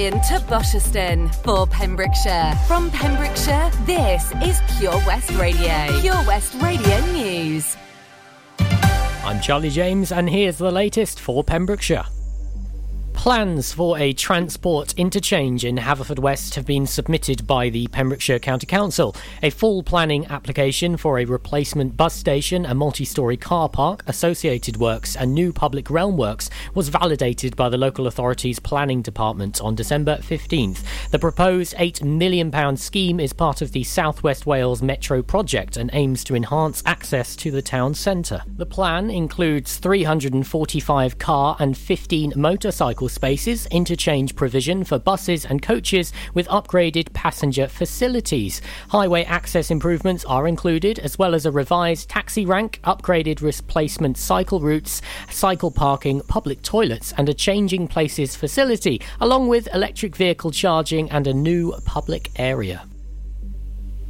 To Bosherston for Pembrokeshire. From Pembrokeshire, this is Pure West Radio. Pure West Radio News. I'm Charlie James, and here's the latest for Pembrokeshire. Plans for a transport interchange in Haverfordwest have been submitted by the Pembrokeshire County Council. A full planning application for a replacement bus station, a multi story car park, associated works, and new public realm works was validated by the local authority's planning department on December 15th. The proposed £8 million scheme is part of the South West Wales Metro project and aims to enhance access to the town centre. The plan includes 345 car and 15 motorcycle spaces, interchange provision for buses and coaches with upgraded passenger facilities. Highway access improvements are included, as well as a revised taxi rank, upgraded replacement cycle routes, cycle parking, public toilets, and a changing places facility, along with electric vehicle charging and a new public area.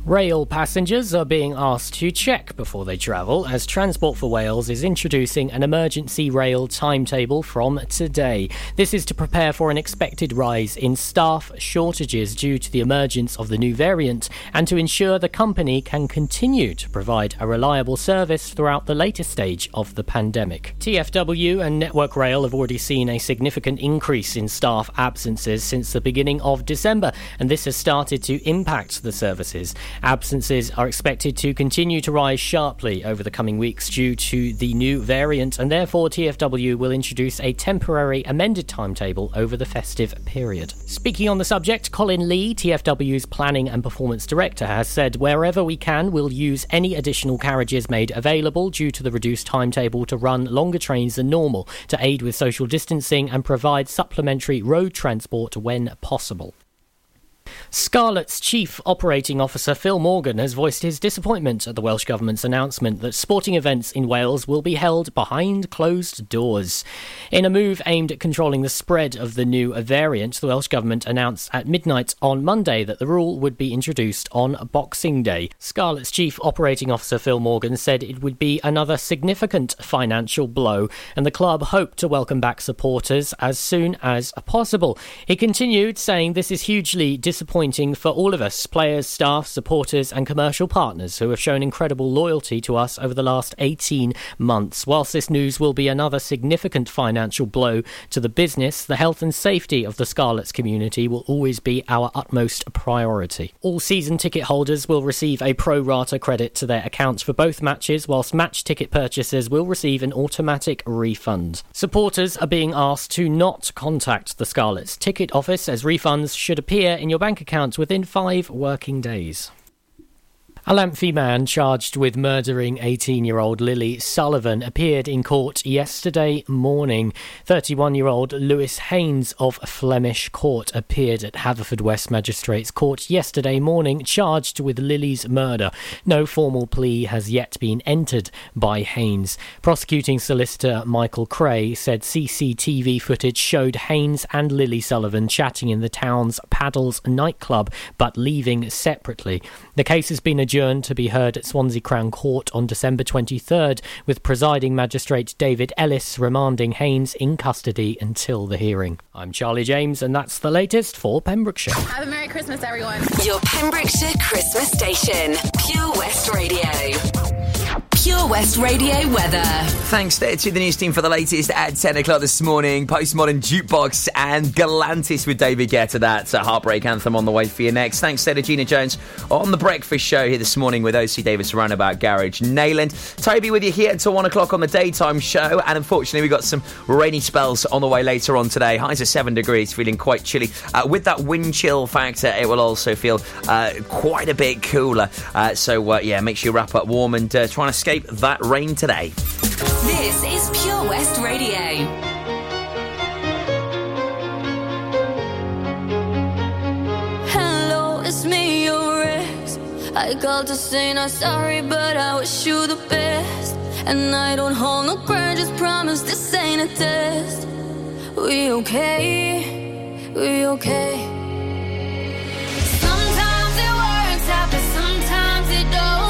Rail passengers are being asked to check before they travel as Transport for Wales is introducing an emergency rail timetable from today. This is to prepare for an expected rise in staff shortages due to the emergence of the new variant and to ensure the company can continue to provide a reliable service throughout the later stage of the pandemic. TFW and Network Rail have already seen a significant increase in staff absences since the beginning of December, and this has started to impact the services. Absences are expected to continue to rise sharply over the coming weeks due to the new variant, and therefore TFW will introduce a temporary amended timetable over the festive period. Speaking on the subject, Colin Lee, TFW's Planning and Performance Director, has said wherever we can, we'll use any additional carriages made available due to the reduced timetable to run longer trains than normal to aid with social distancing and provide supplementary road transport when possible. Scarlet's Chief Operating Officer Phil Morgan has voiced his disappointment at the Welsh Government's announcement that sporting events in Wales will be held behind closed doors. In a move aimed at controlling the spread of the new variant, the Welsh Government announced at midnight on Monday that the rule would be introduced on Boxing Day. Scarlet's Chief Operating Officer Phil Morgan said it would be another significant financial blow, and the club hoped to welcome back supporters as soon as possible. He continued saying this is hugely disappointing disappointing for all of us players, staff, supporters, and commercial partners who have shown incredible loyalty to us over the last 18 months. Whilst this news will be another significant financial blow to the business, the health and safety of the Scarlets community will always be our utmost priority. All season ticket holders will receive a pro rata credit to their accounts for both matches, whilst match ticket purchasers will receive an automatic refund. Supporters are being asked to not contact the Scarlets ticket office as refunds should appear in your bank account accounts within five working days. A Lamphey man charged with murdering 18 year old Lily Sullivan appeared in court yesterday morning. 31 year old Lewis Haynes of Flemish Court appeared at Haverfordwest Magistrates Court yesterday morning charged with Lily's murder. No formal plea has yet been entered by Haynes. Prosecuting solicitor Michael Cray said CCTV footage showed Haynes and Lily Sullivan chatting in the town's Paddles nightclub but leaving separately. The case has been adjourned to be heard at Swansea Crown Court on December 23rd, with presiding magistrate David Ellis remanding Haynes in custody until the hearing. I'm Charlie James, and that's the latest for Pembrokeshire. Have a Merry Christmas, everyone. Your Pembrokeshire Christmas station, Pure West Radio. Pure West Radio weather. Thanks to the news team for the latest at 10 o'clock this morning. Postmodern Jukebox and Galantis with David Guetta. That's a heartbreak anthem on the way for you next. Thanks to Gina Jones on the breakfast show here this morning with OC Davis Roundabout Garage Neyland. Toby with you here until 1 o'clock on the daytime show. And unfortunately, we've got some rainy spells on the way later on today. Highs of 7 degrees, feeling quite chilly. Uh, with that wind chill factor, it will also feel uh, quite a bit cooler. Uh, so, uh, yeah, make sure you wrap up warm and uh, try and escape that rain today. This is Pure West Radio. Hello, it's me, your ex. I called to say not sorry, but I wish you the best. And I don't hold no grudges, promise this ain't a test. We okay? We okay? till you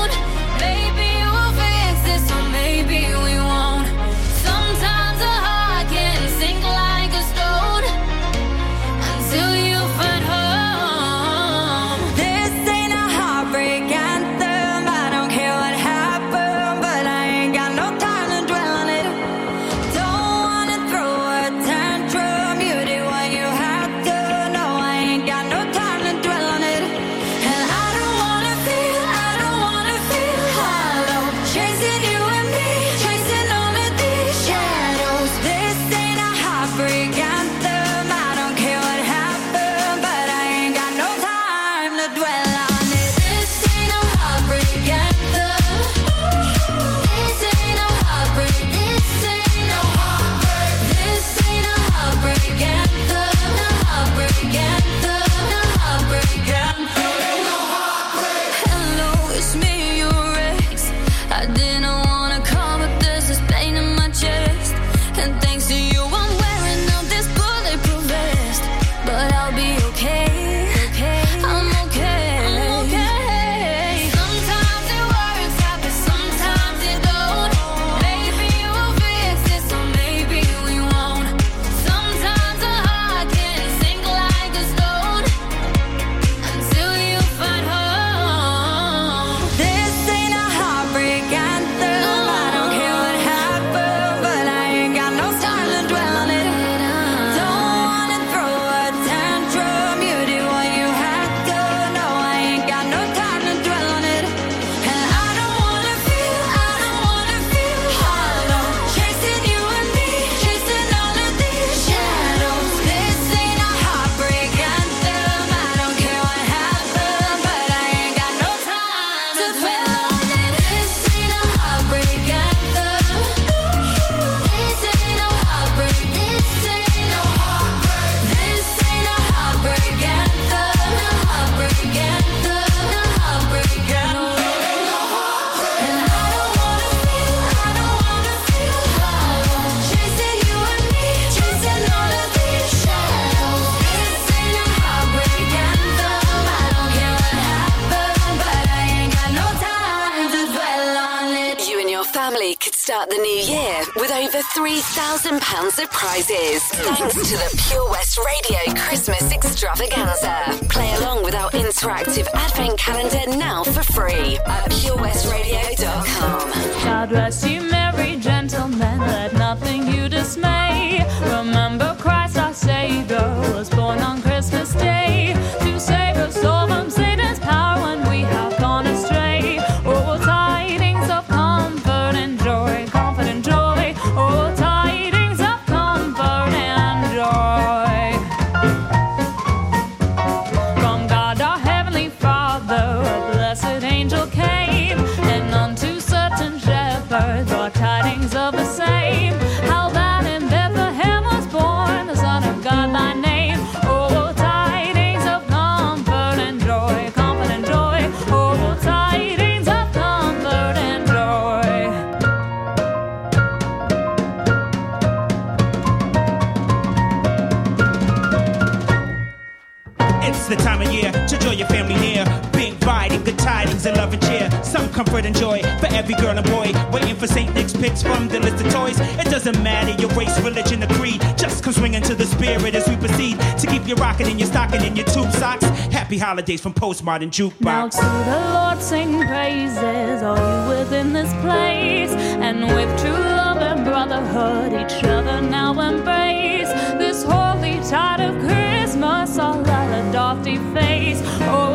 Extravaganza. Play along with our interactive advent calendar now for free at purewestradio.com. God bless you, merry gentlemen, let nothing you dismay. Every girl and boy. Waiting for St. Nick's picks from the list of toys. It doesn't matter your race, religion, or creed. Just come swinging to the spirit as we proceed to keep you rocking in your stocking and your tube socks. Happy holidays from Postmodern Now Jukebox. to the Lord sing praises, all you within this place, and with true love and brotherhood, each other now embrace. This holy tide of Christmas, all a dofty face. Oh,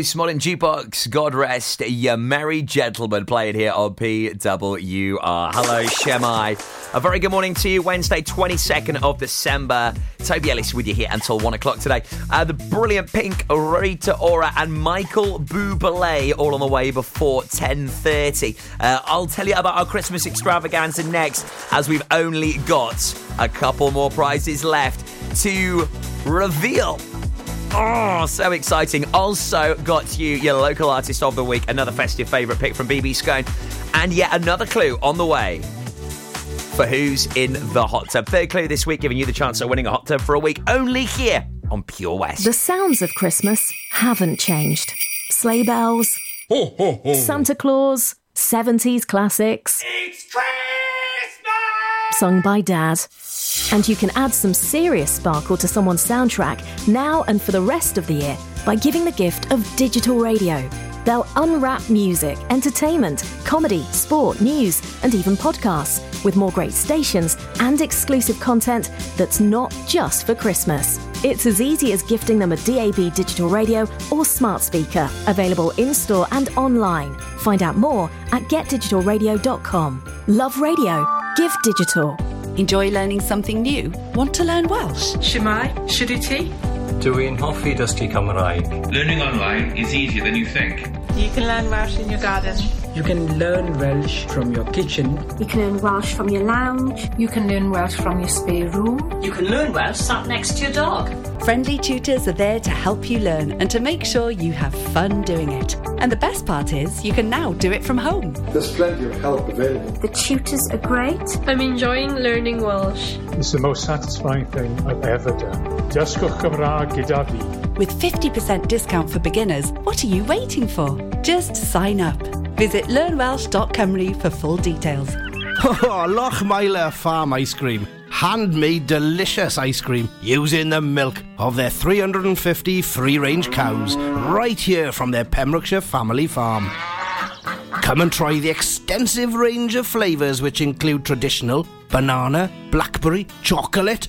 Postmodern Jukebox, God rest you merry gentlemen playing here on PWR. Hello, Shemai. A very good morning to you. Wednesday, 22nd of December. Toby Ellis with you here until 1 o'clock today. Uh, the brilliant Pink, Rita Ora and Michael Bublé all on the way before 10.30. Uh, I'll tell you about our Christmas extravaganza next as we've only got a couple more prizes left to reveal Oh, so exciting. Also got you your local artist of the week, another festive favourite pick from BB Scone, and yet another clue on the way for who's in the hot tub. Third clue this week, giving you the chance of winning a hot tub for a week only here on Pure West. The sounds of Christmas haven't changed. Sleigh bells, Santa Claus, 70s classics. It's Christmas! Sung by Dad. And you can add some serious sparkle to someone's soundtrack now and for the rest of the year by giving the gift of digital radio. They'll unwrap music, entertainment, comedy, sport, news, and even podcasts with more great stations and exclusive content that's not just for Christmas. It's as easy as gifting them a DAB digital radio or smart speaker, available in store and online. Find out more at getdigitalradio.com. Love radio. Give digital. Enjoy learning something new? Want to learn Welsh? Shemai, Shuduti. Dwi'n hoffi dysgu Cymraeg. Learning online is easier than you think. You can learn Welsh in your garden. You can learn Welsh from your kitchen. You can learn Welsh from your lounge. You can learn Welsh from your spare room. You can learn Welsh sat next to your dog. Friendly tutors are there to help you learn and to make sure you have fun doing it. And the best part is, you can now do it from home. There's plenty of help available. The tutors are great. I'm enjoying learning Welsh. It's the most satisfying thing I've ever done. Dysgwch Cymraeg gyda fi. With 50% discount for beginners, what are you waiting for? Just sign up. Visit learnwelsh.com for full details. Oh, Lochmeyler Farm Ice Cream. Handmade delicious ice cream using the milk of their 350 free range cows right here from their Pembrokeshire family farm. Come and try the extensive range of flavours which include traditional, banana, blackberry, chocolate,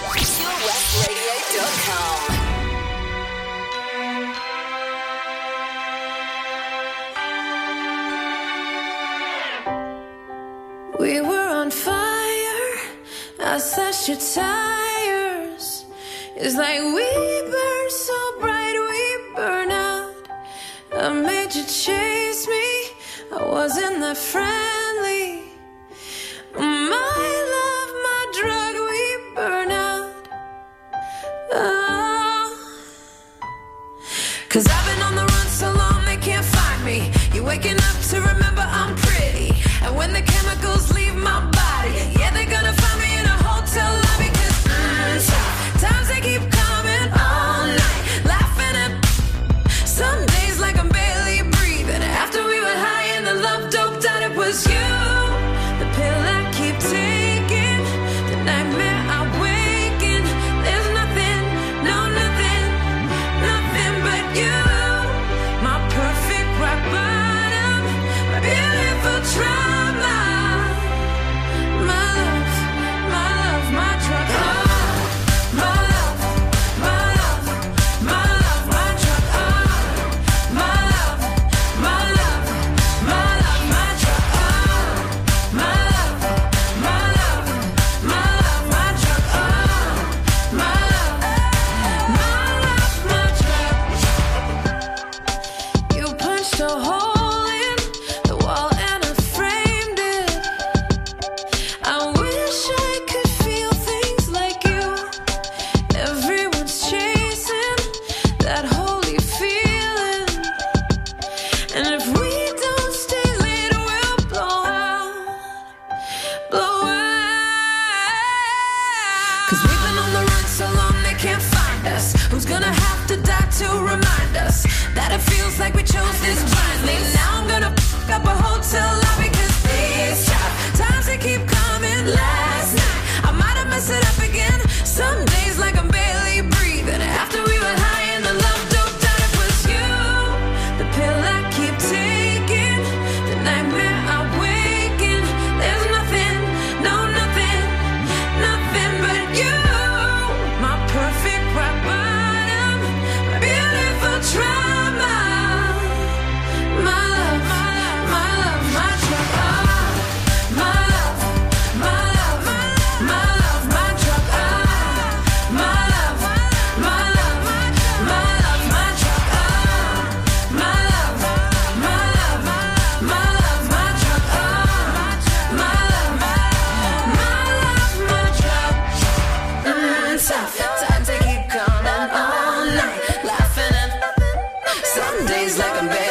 I slashed your tires. It's like we burn so bright, we burn out. I made you chase me. I wasn't that friendly. My love, my drug, we burn out. Oh. Cause I've been ways like a baby.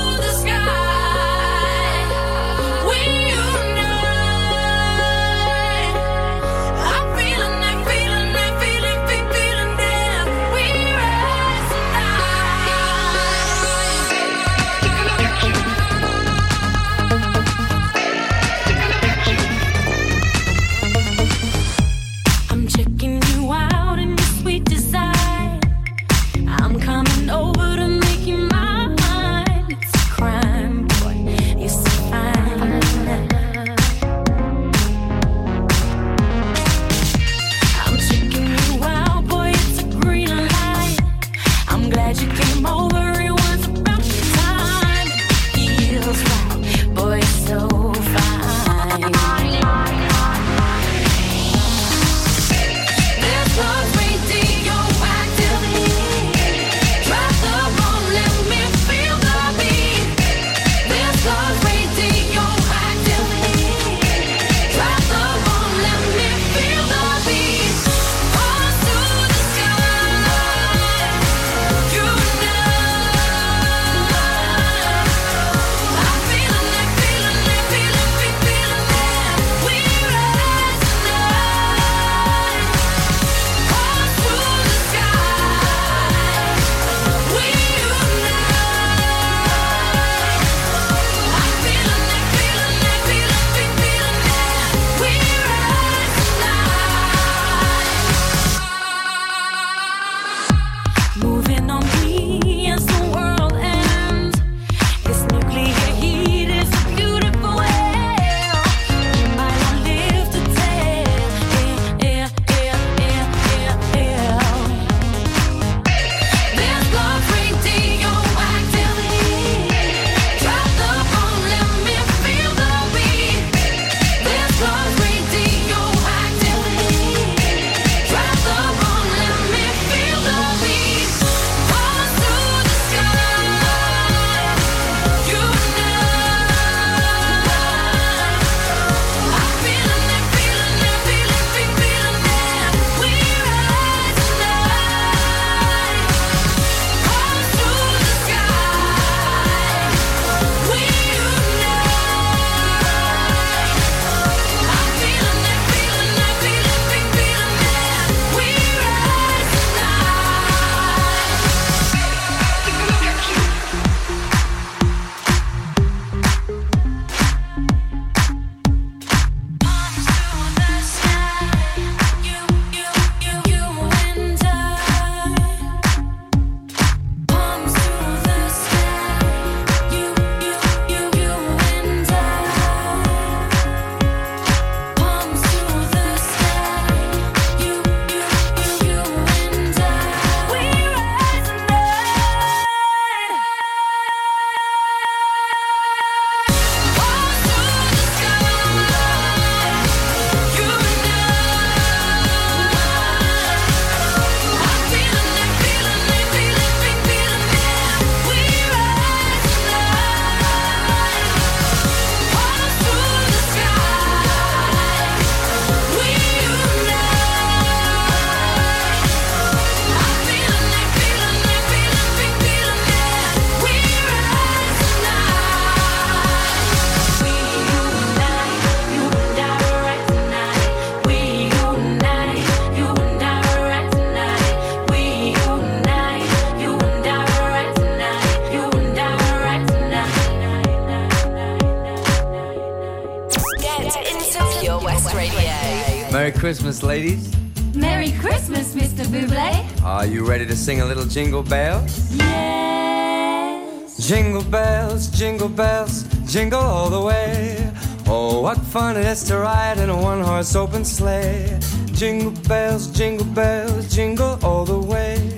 jingle bells? Yes. Jingle bells, jingle bells, jingle all the way. Oh, what fun it is to ride in a one horse open sleigh. Jingle bells, jingle bells, jingle all the way.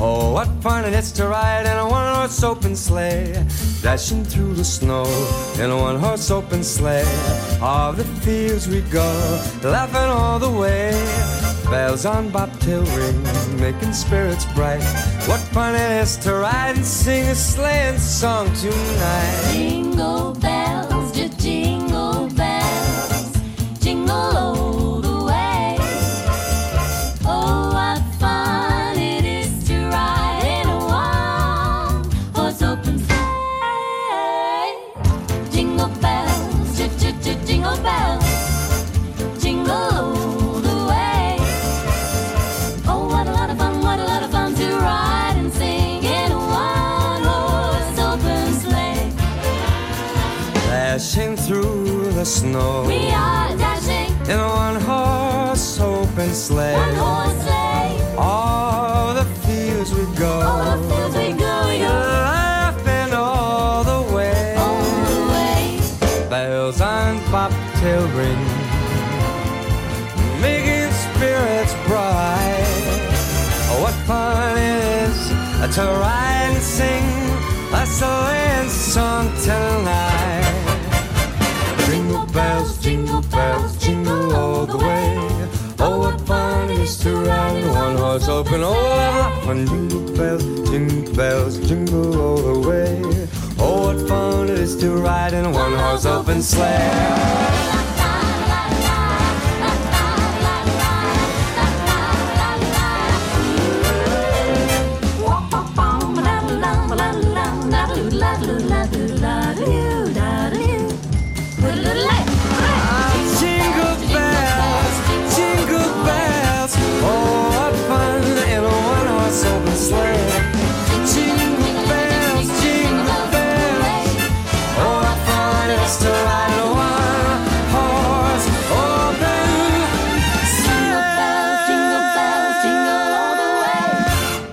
Oh, what fun it is to ride in a one horse open sleigh. Dashing through the snow in a one horse open sleigh. All the fields we go, laughing all the way bells on bobtail ring, making spirits bright. What fun it is to ride and sing a sleighing song tonight! Jingle bells, jingle. Snow. We are dashing in a one horse open sleigh. one horse sleigh. All the fields we go. All the fields we go, go. Laughing all the way. All the way. Bells on bobtail ring. Making spirits bright. What fun it is to ride and sing a sleighing song tonight. Bells, jingle all the way. Oh, what fun it is to ride in one horse open. Oh, what fun! Jingle bells, jingle bells, jingle all the way. Oh, what fun it is to ride in a one horse open sleigh.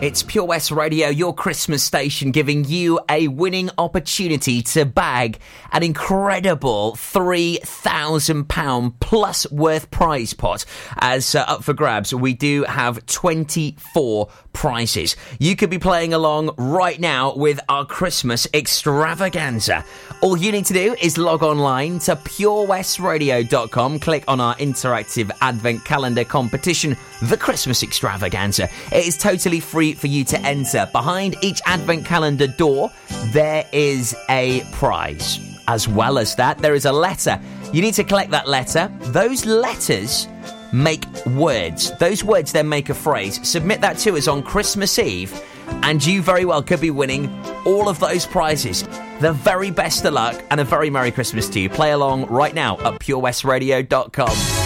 It's Pure West Radio, your Christmas station, giving you a winning opportunity to bag an incredible £3,000 plus worth prize pot. As uh, up for grabs, we do have 24 prizes. You could be playing along right now with our Christmas extravaganza. All you need to do is log online to purewestradio.com, click on our interactive advent calendar competition, the Christmas extravaganza. It is totally free for you to enter. Behind each advent calendar door, there is a prize. As well as that, there is a letter. You need to collect that letter. Those letters make words. Those words then make a phrase. Submit that to us on Christmas Eve, and you very well could be winning all of those prizes. The very best of luck and a very Merry Christmas to you. Play along right now at purewestradio.com.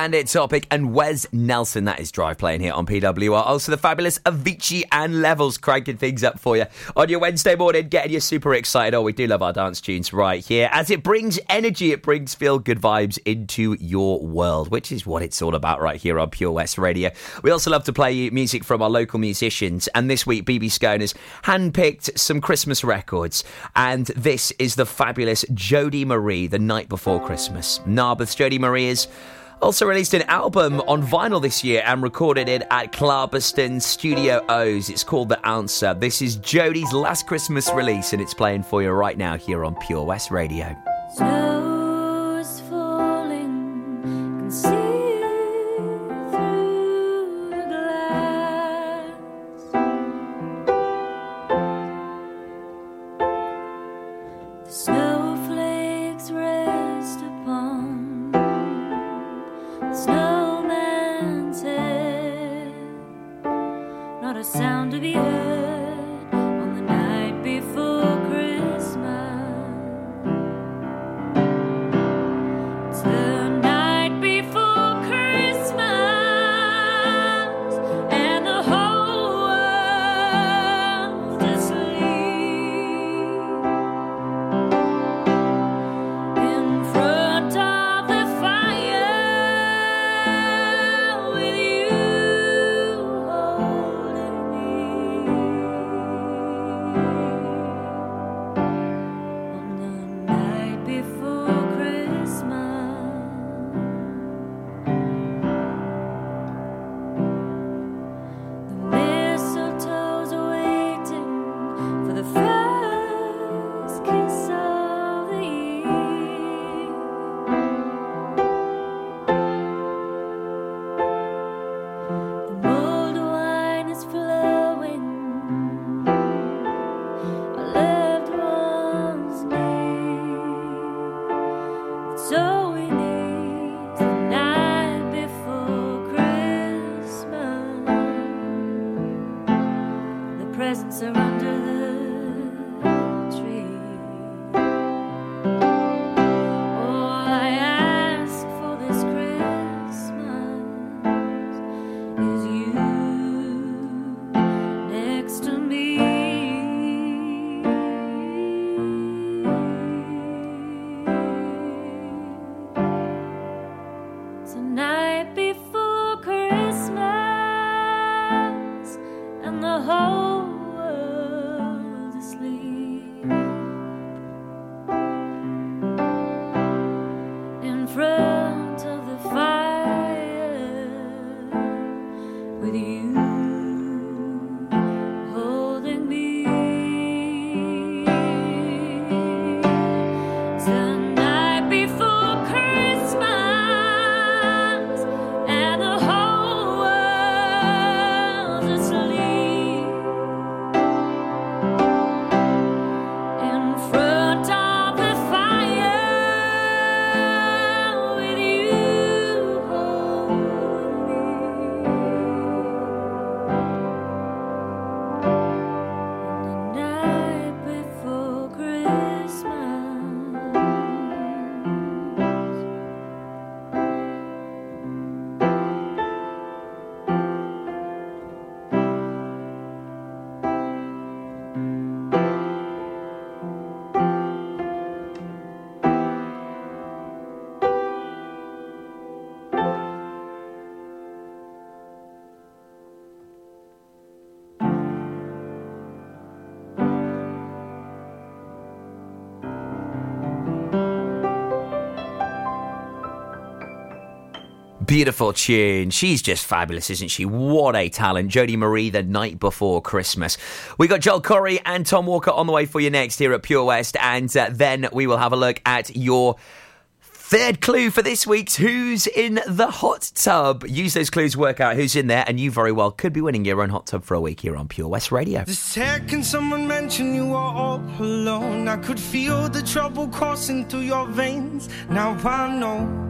Bandit topic and Wes Nelson. That is Drive playing here on PWR. Also, the fabulous Avicii and Levels cranking things up for you on your Wednesday morning, getting you super excited. Oh, we do love our dance tunes right here. As it brings energy, it brings feel good vibes into your world, which is what it's all about right here on Pure West Radio. We also love to play music from our local musicians. And this week, BB Scone has handpicked some Christmas records. And this is the fabulous Jodie Marie, The Night Before Christmas. Narberth's Jodie Marie is. Also released an album on vinyl this year and recorded it at Clarbeston Studio O's. It's called The Answer. This is Jodie's last Christmas release and it's playing for you right now here on Pure West Radio. Snow Beautiful tune. She's just fabulous, isn't she? What a talent. Jodie Marie, the night before Christmas. We got Joel Corry and Tom Walker on the way for you next here at Pure West, and uh, then we will have a look at your Third clue for this week's Who's in the Hot Tub? Use those clues, work out who's in there, and you very well could be winning your own hot tub for a week here on Pure West Radio. The second someone mentioned you were all alone, I could feel the trouble coursing through your veins. Now I know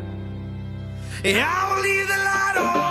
yeah, I will leave the light on.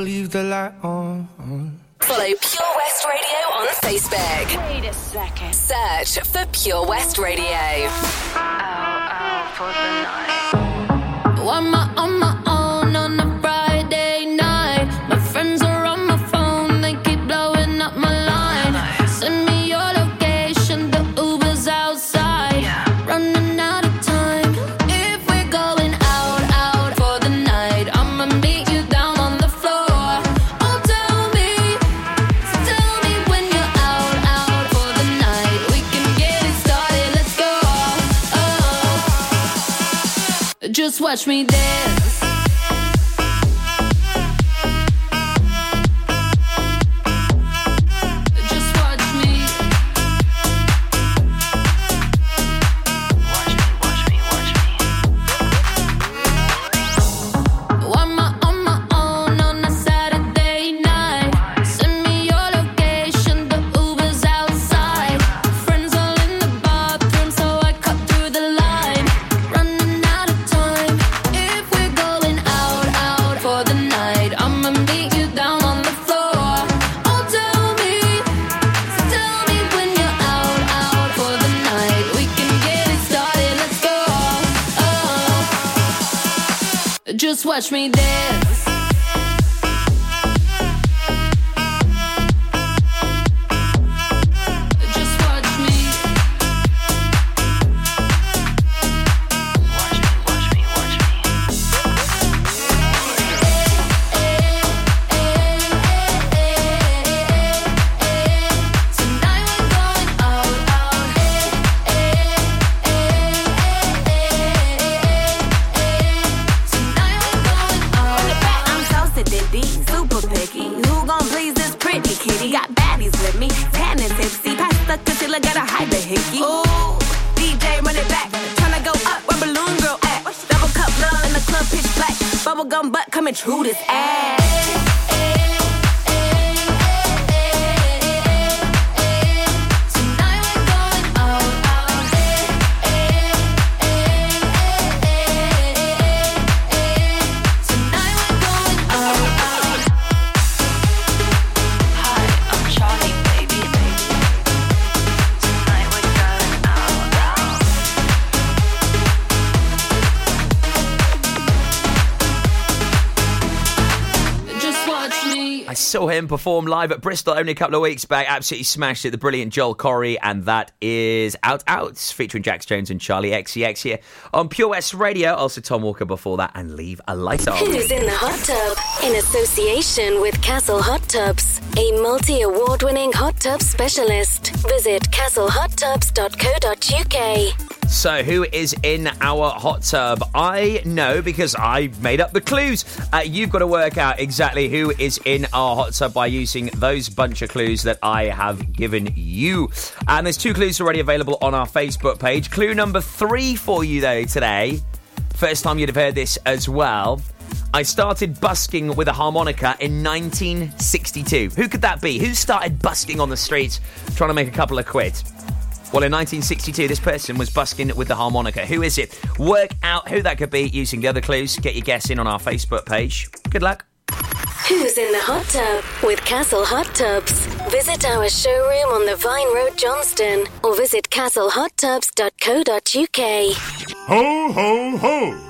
leave the light on. Follow Pure West Radio on Facebook. Wait a second. Search for Pure West Radio. Out, out for the watch me dance. Got baddies with me, tan and tipsy. Pass the concealer, gotta hide the hickey. Ooh, DJ, run it back. Tryna go up where Balloon Girl at. Double cup love in the club, pitch black. Bubblegum butt coming true this ass. Saw him perform live at Bristol only a couple of weeks back. Absolutely smashed it. The brilliant Joel Corry, and that is Out Outs featuring Jax Jones and Charli XCX here on Pure West Radio. Also, Tom Walker before that, and Leave a Light On. Who's in the hot tub? In association with Castle Hot Tubs, a multi award winning hot tub specialist. Visit castlehottubs.co.uk. So, who is in our hot tub? I know because I made up the clues. Uh, you've got to work out exactly who is in our hot tub by using those bunch of clues that I have given you. And there's two clues already available on our Facebook page. Clue number three for you, though, today. First time you'd have heard this as well. I started busking with a harmonica in 1962. Who could that be? Who started busking on the streets trying to make a couple of quid? Well, in 1962, this person was busking with the harmonica. Who is it? Work out who that could be using the other clues. Get your guess in on our Facebook page. Good luck. Who's in the hot tub with Castle Hot Tubs? Visit our showroom on the Vine Road, Johnston, or visit castlehottubs.co.uk. Ho, ho, ho!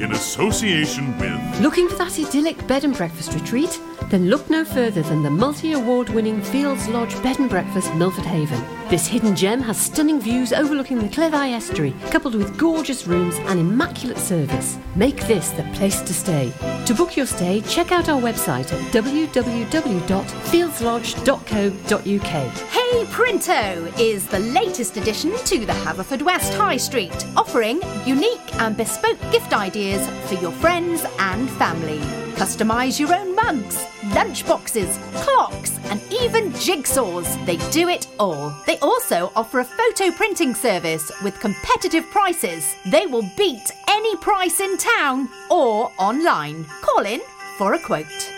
in association with Looking for that idyllic bed and breakfast retreat? Then look no further than the multi award winning Fields Lodge Bed and Breakfast Milford Haven. This hidden gem has stunning views overlooking the Cleddau Estuary, coupled with gorgeous rooms and immaculate service. Make this the place to stay. To book your stay, check out our website at www.fieldslodge.co.uk. Hey Printo is the latest addition to the Haverfordwest High Street, offering unique and bespoke gift ideas for your friends and family. Customise your own mugs, lunch boxes, clocks, and even jigsaws. They do it all. They also offer a photo printing service with competitive prices. They will beat any price in town or online. Call in for a quote.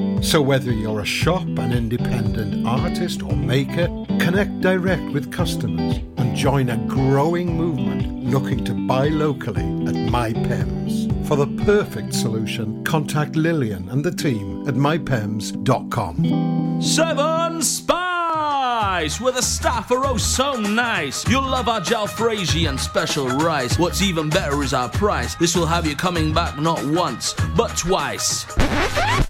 So, whether you're a shop, an independent artist, or maker, connect direct with customers and join a growing movement looking to buy locally at MyPems. For the perfect solution, contact Lillian and the team at mypems.com. Seven Spice, the staff are oh so nice. You'll love our jalfrezi and special rice. What's even better is our price. This will have you coming back not once, but twice.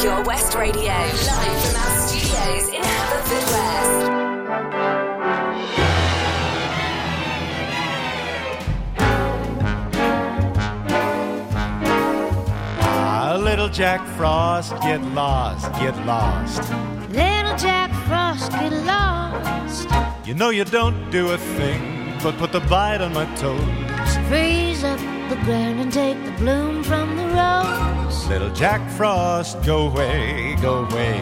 Pure West Radio, live from our studios in Haverfordwest. A ah, little Jack Frost, get lost, get lost. Little Jack Frost, get lost. You know you don't do a thing, but put the bite on my toes. Freeze up the ground and take the bloom from the rose. Little Jack Frost, go away, go away.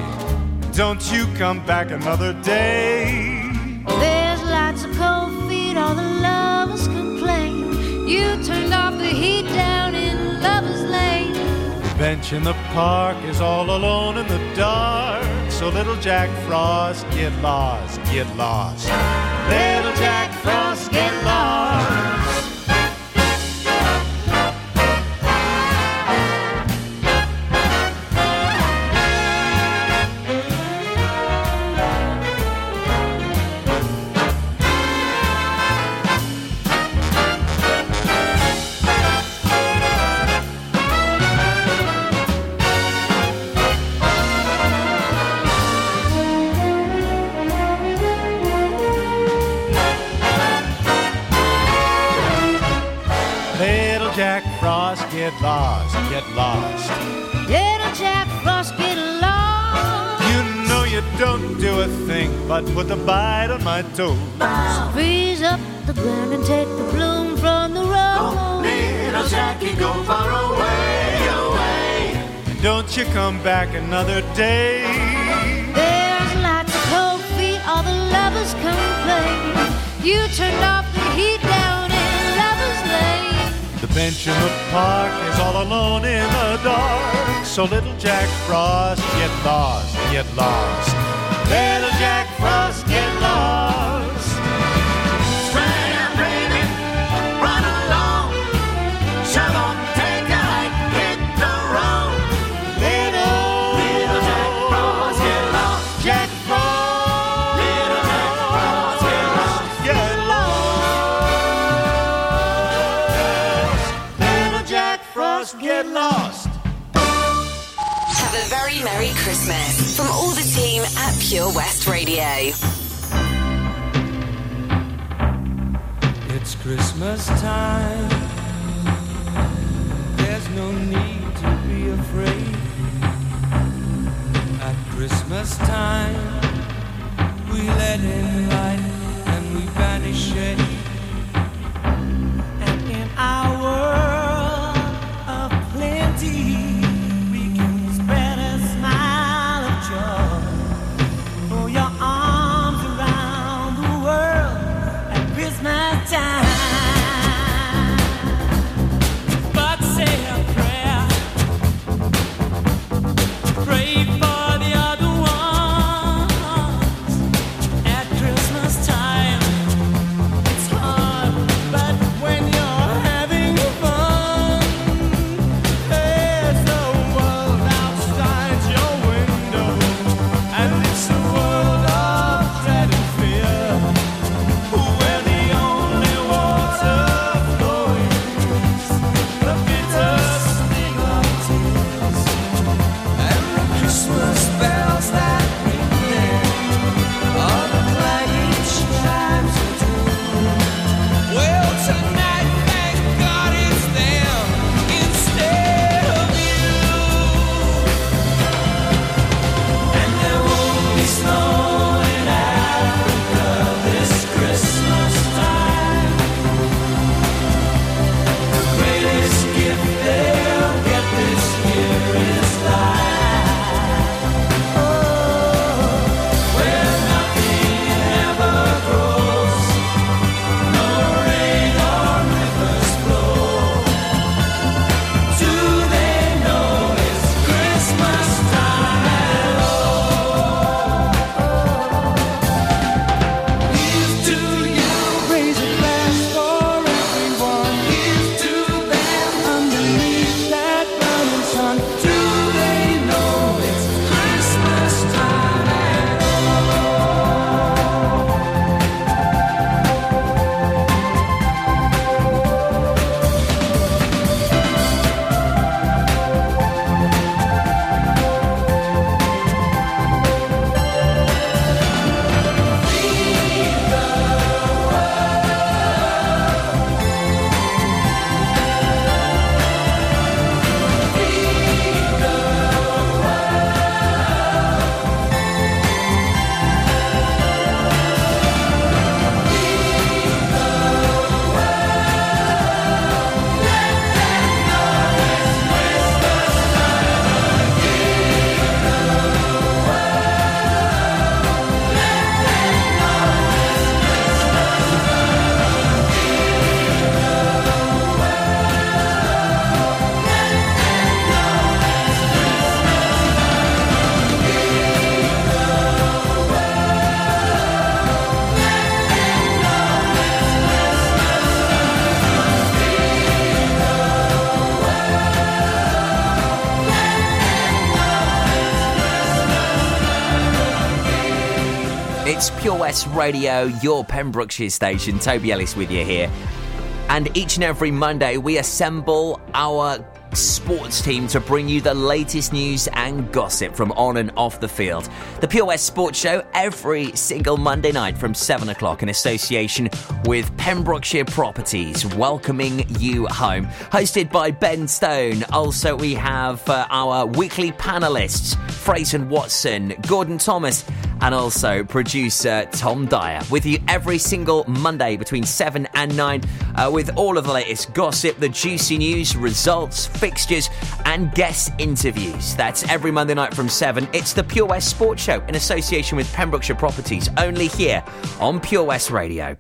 Don't you come back another day. There's lots of cold feet, all the lovers complain. You turned off the heat down in Lover's Lane. The bench in the park is all alone in the dark. So little Jack Frost, get lost, get lost. Little Jack Frost, get lost. Toes. Freeze up the ground and take the bloom from the rose. Little Jackie, go far away, away. And Don't you come back another day. There's lots of cold feet, all the lovers complain. You turned off the heat down in Lover's Lane. The bench in the park is all alone in the dark. So little Jack Frost, get lost, get lost. Little Pure West Radio. It's Christmas time. There's no need to be afraid. At Christmas time, we let in light West Radio, your Pembrokeshire station. Toby Ellis with you here. And each and every Monday, we assemble our sports team to bring you the latest news and gossip from on and off the field. The Pure West Sports Show every single Monday night from 7 o'clock in association with Pembrokeshire Properties, welcoming you home. Hosted by Ben Stone. Also, we have uh, our weekly panelists, Fraser Watson, Gordon Thomas, and also producer Tom Dyer with you every single Monday between 7 and 9 uh, with all of the latest gossip, the juicy news, results, fixtures, and guest interviews. That's every Monday night from 7. It's the Pure West Sports Show in association with Pembrokeshire Properties, only here on Pure West Radio.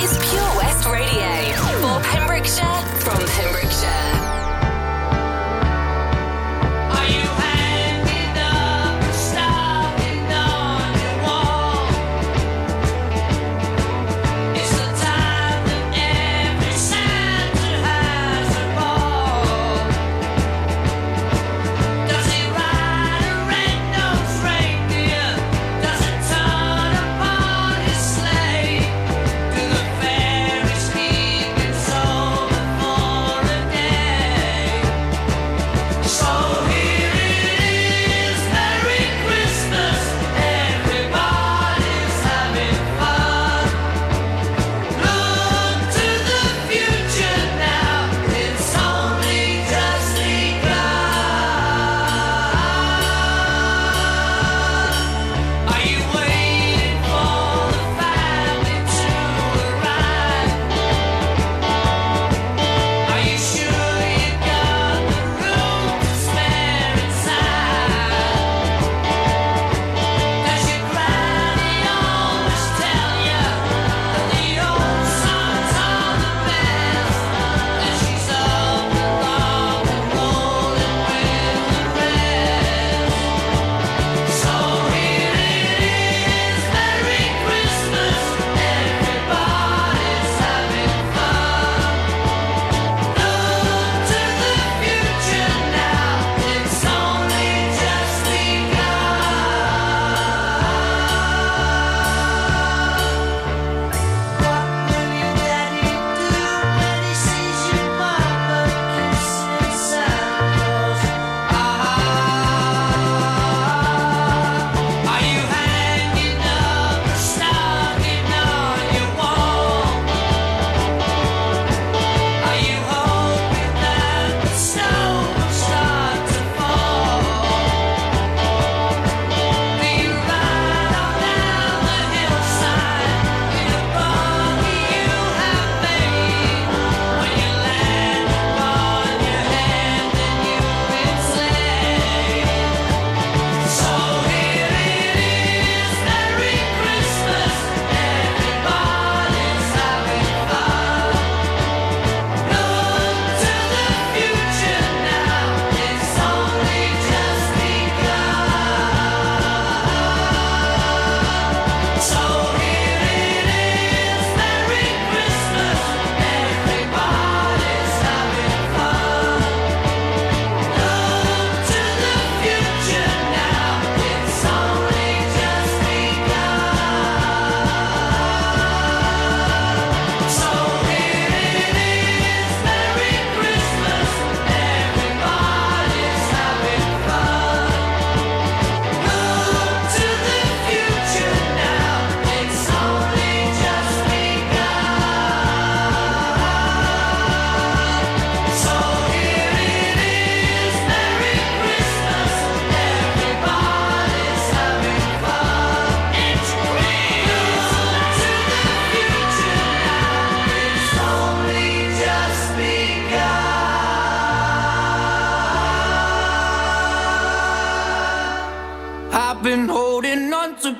Is Pure